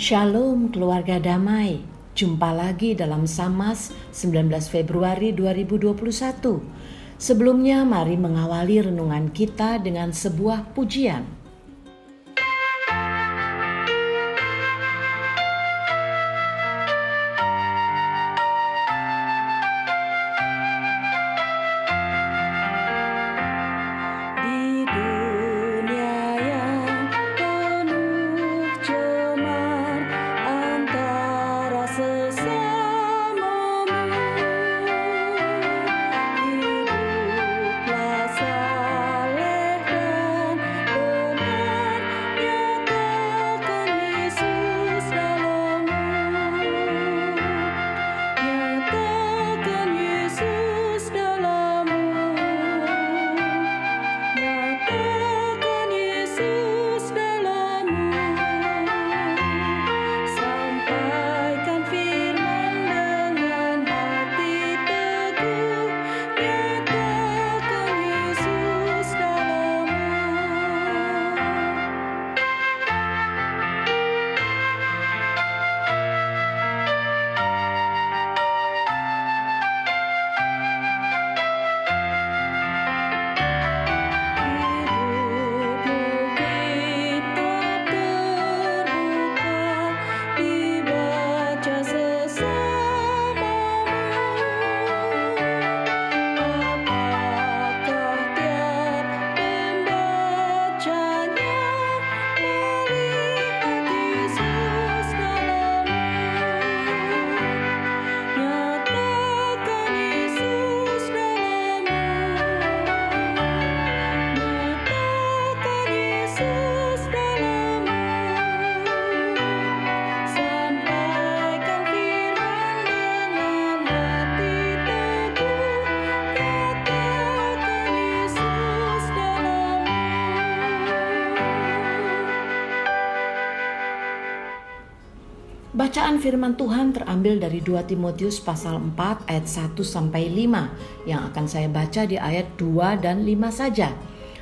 Shalom keluarga damai. Jumpa lagi dalam Samas 19 Februari 2021. Sebelumnya mari mengawali renungan kita dengan sebuah pujian. Bacaan firman Tuhan terambil dari 2 Timotius pasal 4 ayat 1 sampai 5 yang akan saya baca di ayat 2 dan 5 saja.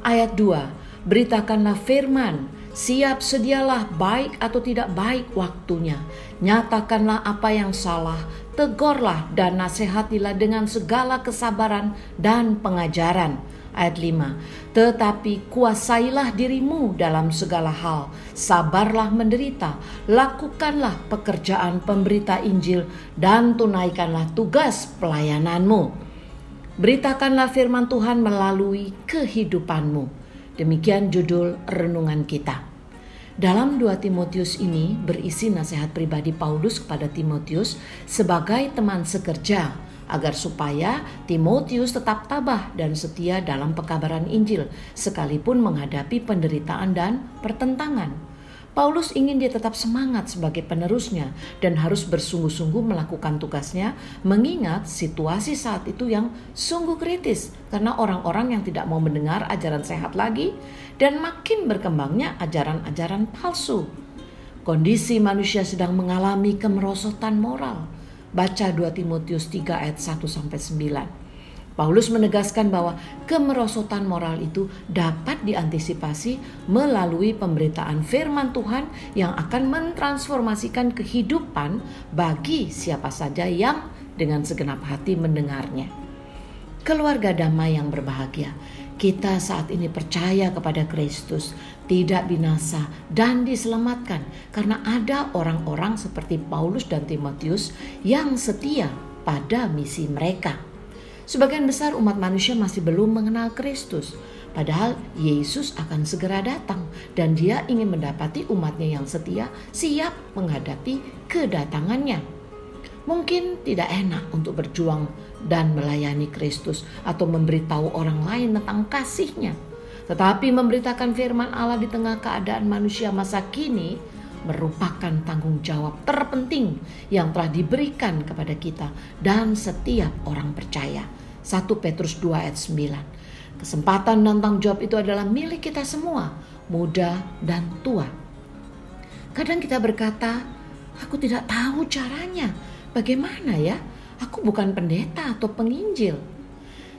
Ayat 2, beritakanlah firman, siap sedialah baik atau tidak baik waktunya. Nyatakanlah apa yang salah, tegurlah dan nasihatilah dengan segala kesabaran dan pengajaran Ayat 5. Tetapi kuasailah dirimu dalam segala hal, sabarlah menderita, lakukanlah pekerjaan pemberita Injil dan tunaikanlah tugas pelayananmu. Beritakanlah firman Tuhan melalui kehidupanmu. Demikian judul renungan kita. Dalam 2 Timotius ini berisi nasihat pribadi Paulus kepada Timotius sebagai teman sekerja agar supaya Timotius tetap tabah dan setia dalam pekabaran Injil sekalipun menghadapi penderitaan dan pertentangan. Paulus ingin dia tetap semangat sebagai penerusnya dan harus bersungguh-sungguh melakukan tugasnya mengingat situasi saat itu yang sungguh kritis karena orang-orang yang tidak mau mendengar ajaran sehat lagi dan makin berkembangnya ajaran-ajaran palsu. Kondisi manusia sedang mengalami kemerosotan moral Baca 2 Timotius 3 ayat 1 sampai 9. Paulus menegaskan bahwa kemerosotan moral itu dapat diantisipasi melalui pemberitaan firman Tuhan yang akan mentransformasikan kehidupan bagi siapa saja yang dengan segenap hati mendengarnya. Keluarga damai yang berbahagia, kita saat ini percaya kepada Kristus, tidak binasa dan diselamatkan karena ada orang-orang seperti Paulus dan Timotius yang setia pada misi mereka. Sebagian besar umat manusia masih belum mengenal Kristus, padahal Yesus akan segera datang dan dia ingin mendapati umatnya yang setia siap menghadapi kedatangannya. Mungkin tidak enak untuk berjuang dan melayani Kristus atau memberitahu orang lain tentang kasihnya. Tetapi memberitakan firman Allah di tengah keadaan manusia masa kini merupakan tanggung jawab terpenting yang telah diberikan kepada kita dan setiap orang percaya. 1 Petrus 2 ayat 9. Kesempatan dan tanggung jawab itu adalah milik kita semua, muda dan tua. Kadang kita berkata, aku tidak tahu caranya. Bagaimana ya? Aku bukan pendeta atau penginjil.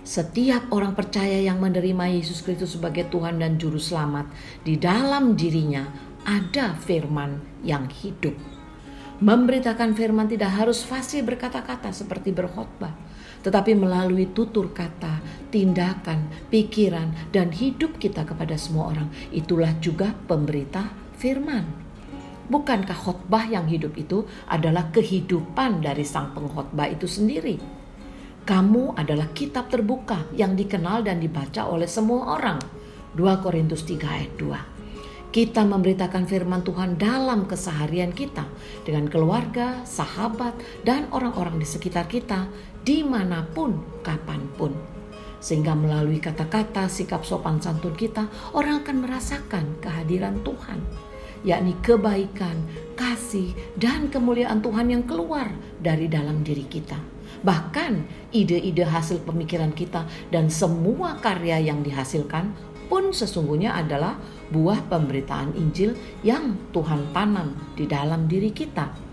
Setiap orang percaya yang menerima Yesus Kristus sebagai Tuhan dan Juru Selamat di dalam dirinya ada firman yang hidup. Memberitakan firman tidak harus fasih berkata-kata seperti berkhotbah, tetapi melalui tutur kata, tindakan, pikiran, dan hidup kita kepada semua orang. Itulah juga pemberita firman. Bukankah khotbah yang hidup itu adalah kehidupan dari sang pengkhotbah itu sendiri? Kamu adalah kitab terbuka yang dikenal dan dibaca oleh semua orang. 2 Korintus 3 ayat 2 kita memberitakan firman Tuhan dalam keseharian kita dengan keluarga, sahabat, dan orang-orang di sekitar kita di mana pun, kapan pun. Sehingga melalui kata-kata, sikap sopan santun kita, orang akan merasakan kehadiran Tuhan, yakni kebaikan, kasih, dan kemuliaan Tuhan yang keluar dari dalam diri kita. Bahkan ide-ide hasil pemikiran kita dan semua karya yang dihasilkan pun sesungguhnya adalah buah pemberitaan Injil yang Tuhan tanam di dalam diri kita.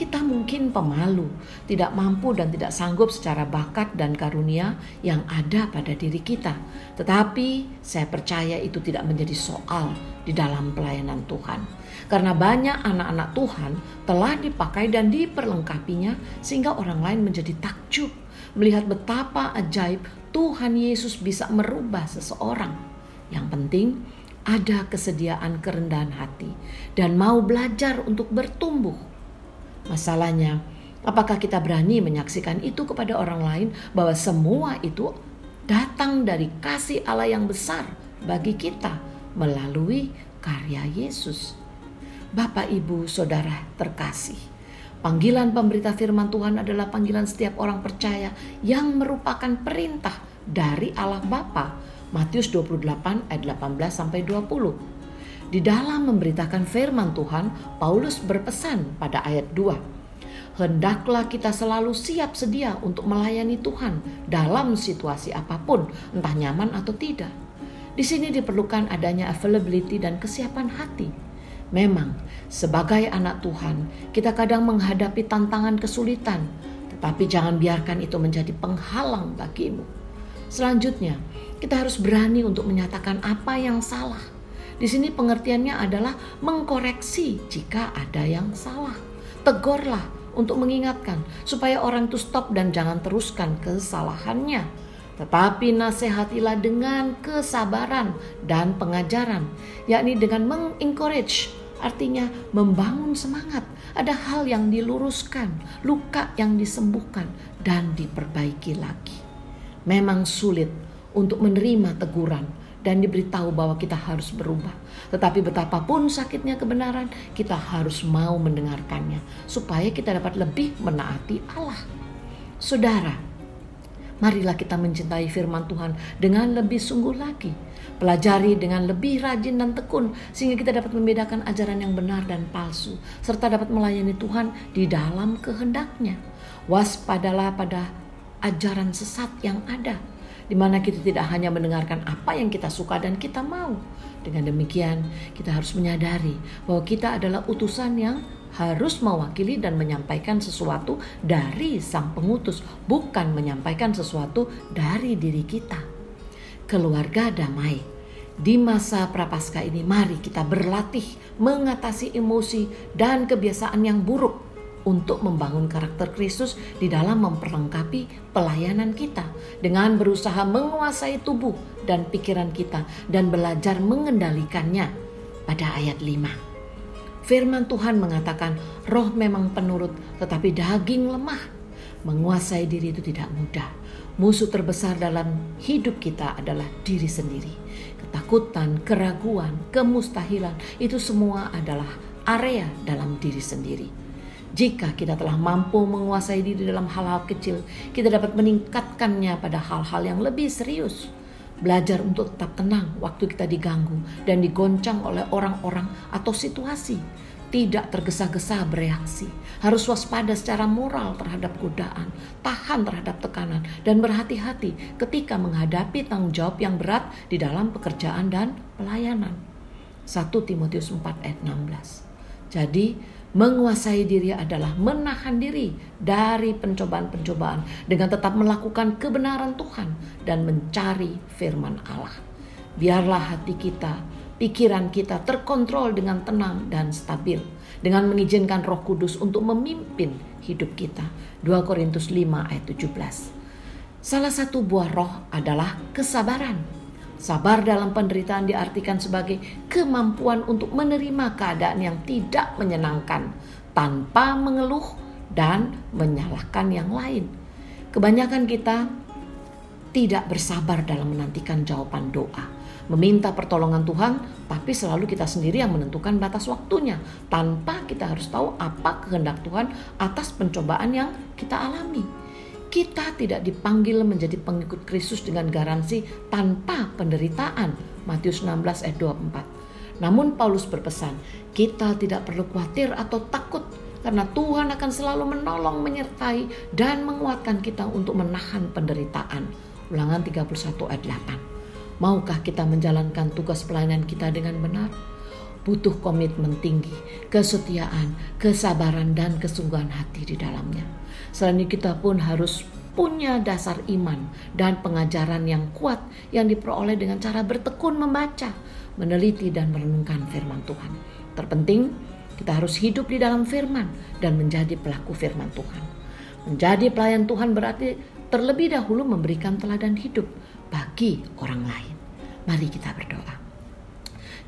Kita mungkin pemalu, tidak mampu dan tidak sanggup secara bakat dan karunia yang ada pada diri kita. Tetapi saya percaya itu tidak menjadi soal di dalam pelayanan Tuhan. Karena banyak anak-anak Tuhan telah dipakai dan diperlengkapinya sehingga orang lain menjadi takjub melihat betapa ajaib Tuhan Yesus bisa merubah seseorang. Yang penting ada kesediaan kerendahan hati dan mau belajar untuk bertumbuh. Masalahnya, apakah kita berani menyaksikan itu kepada orang lain bahwa semua itu datang dari kasih Allah yang besar bagi kita melalui karya Yesus. Bapak, Ibu, Saudara terkasih, panggilan pemberita firman Tuhan adalah panggilan setiap orang percaya yang merupakan perintah dari Allah Bapa Matius 28 ayat 18 sampai 20. Di dalam memberitakan firman Tuhan, Paulus berpesan pada ayat 2. Hendaklah kita selalu siap sedia untuk melayani Tuhan dalam situasi apa pun, entah nyaman atau tidak. Di sini diperlukan adanya availability dan kesiapan hati. Memang, sebagai anak Tuhan, kita kadang menghadapi tantangan kesulitan, tetapi jangan biarkan itu menjadi penghalang bagimu. Selanjutnya, kita harus berani untuk menyatakan apa yang salah. Di sini pengertiannya adalah mengkoreksi jika ada yang salah. Tegurlah untuk mengingatkan supaya orang itu stop dan jangan teruskan kesalahannya. Tetapi nasihatilah dengan kesabaran dan pengajaran, yakni dengan mengencourage, artinya membangun semangat. Ada hal yang diluruskan, luka yang disembuhkan, dan diperbaiki lagi. Memang sulit untuk menerima teguran dan diberitahu bahwa kita harus berubah. Tetapi betapapun sakitnya kebenaran, kita harus mau mendengarkannya supaya kita dapat lebih menaati Allah. Saudara, marilah kita mencintai firman Tuhan dengan lebih sungguh lagi. Pelajari dengan lebih rajin dan tekun sehingga kita dapat membedakan ajaran yang benar dan palsu serta dapat melayani Tuhan di dalam kehendaknya. Waspadalah pada ajaran sesat yang ada di mana kita tidak hanya mendengarkan apa yang kita suka dan kita mau. Dengan demikian, kita harus menyadari bahwa kita adalah utusan yang harus mewakili dan menyampaikan sesuatu dari sang pengutus, bukan menyampaikan sesuatu dari diri kita. Keluarga damai. Di masa prapaskah ini mari kita berlatih mengatasi emosi dan kebiasaan yang buruk untuk membangun karakter Kristus di dalam memperlengkapi pelayanan kita dengan berusaha menguasai tubuh dan pikiran kita dan belajar mengendalikannya pada ayat 5. Firman Tuhan mengatakan roh memang penurut tetapi daging lemah. Menguasai diri itu tidak mudah. Musuh terbesar dalam hidup kita adalah diri sendiri. Ketakutan, keraguan, kemustahilan itu semua adalah area dalam diri sendiri jika kita telah mampu menguasai diri dalam hal-hal kecil, kita dapat meningkatkannya pada hal-hal yang lebih serius. Belajar untuk tetap tenang waktu kita diganggu dan digoncang oleh orang-orang atau situasi. Tidak tergesa-gesa bereaksi. Harus waspada secara moral terhadap godaan, tahan terhadap tekanan, dan berhati-hati ketika menghadapi tanggung jawab yang berat di dalam pekerjaan dan pelayanan. 1 Timotius 4 ayat 16. Jadi, Menguasai diri adalah menahan diri dari pencobaan-pencobaan dengan tetap melakukan kebenaran Tuhan dan mencari firman Allah. Biarlah hati kita pikiran kita terkontrol dengan tenang dan stabil dengan mengizinkan Roh Kudus untuk memimpin hidup kita. 2 Korintus 5 ayat 17. Salah satu buah roh adalah kesabaran. Sabar dalam penderitaan diartikan sebagai kemampuan untuk menerima keadaan yang tidak menyenangkan tanpa mengeluh dan menyalahkan yang lain. Kebanyakan kita tidak bersabar dalam menantikan jawaban doa, meminta pertolongan Tuhan, tapi selalu kita sendiri yang menentukan batas waktunya, tanpa kita harus tahu apa kehendak Tuhan atas pencobaan yang kita alami. Kita tidak dipanggil menjadi pengikut Kristus dengan garansi tanpa penderitaan. Matius 16 ayat 24. Namun Paulus berpesan, kita tidak perlu khawatir atau takut karena Tuhan akan selalu menolong, menyertai dan menguatkan kita untuk menahan penderitaan. Ulangan 31 ayat 8. Maukah kita menjalankan tugas pelayanan kita dengan benar? Butuh komitmen tinggi, kesetiaan, kesabaran dan kesungguhan hati di dalamnya. Selain itu kita pun harus punya dasar iman dan pengajaran yang kuat yang diperoleh dengan cara bertekun membaca, meneliti dan merenungkan firman Tuhan. Terpenting, kita harus hidup di dalam firman dan menjadi pelaku firman Tuhan. Menjadi pelayan Tuhan berarti terlebih dahulu memberikan teladan hidup bagi orang lain. Mari kita berdoa.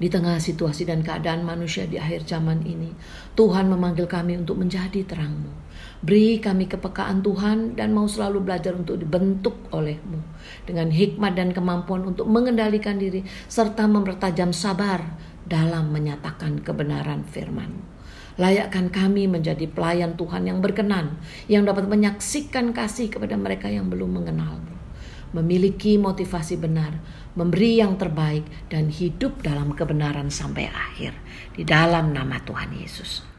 Di tengah situasi dan keadaan manusia di akhir zaman ini, Tuhan memanggil kami untuk menjadi terangmu. Beri kami kepekaan Tuhan dan mau selalu belajar untuk dibentuk olehmu. Dengan hikmat dan kemampuan untuk mengendalikan diri serta mempertajam sabar dalam menyatakan kebenaran firman Layakkan kami menjadi pelayan Tuhan yang berkenan, yang dapat menyaksikan kasih kepada mereka yang belum mengenalmu memiliki motivasi benar, memberi yang terbaik, dan hidup dalam kebenaran sampai akhir. Di dalam nama Tuhan Yesus.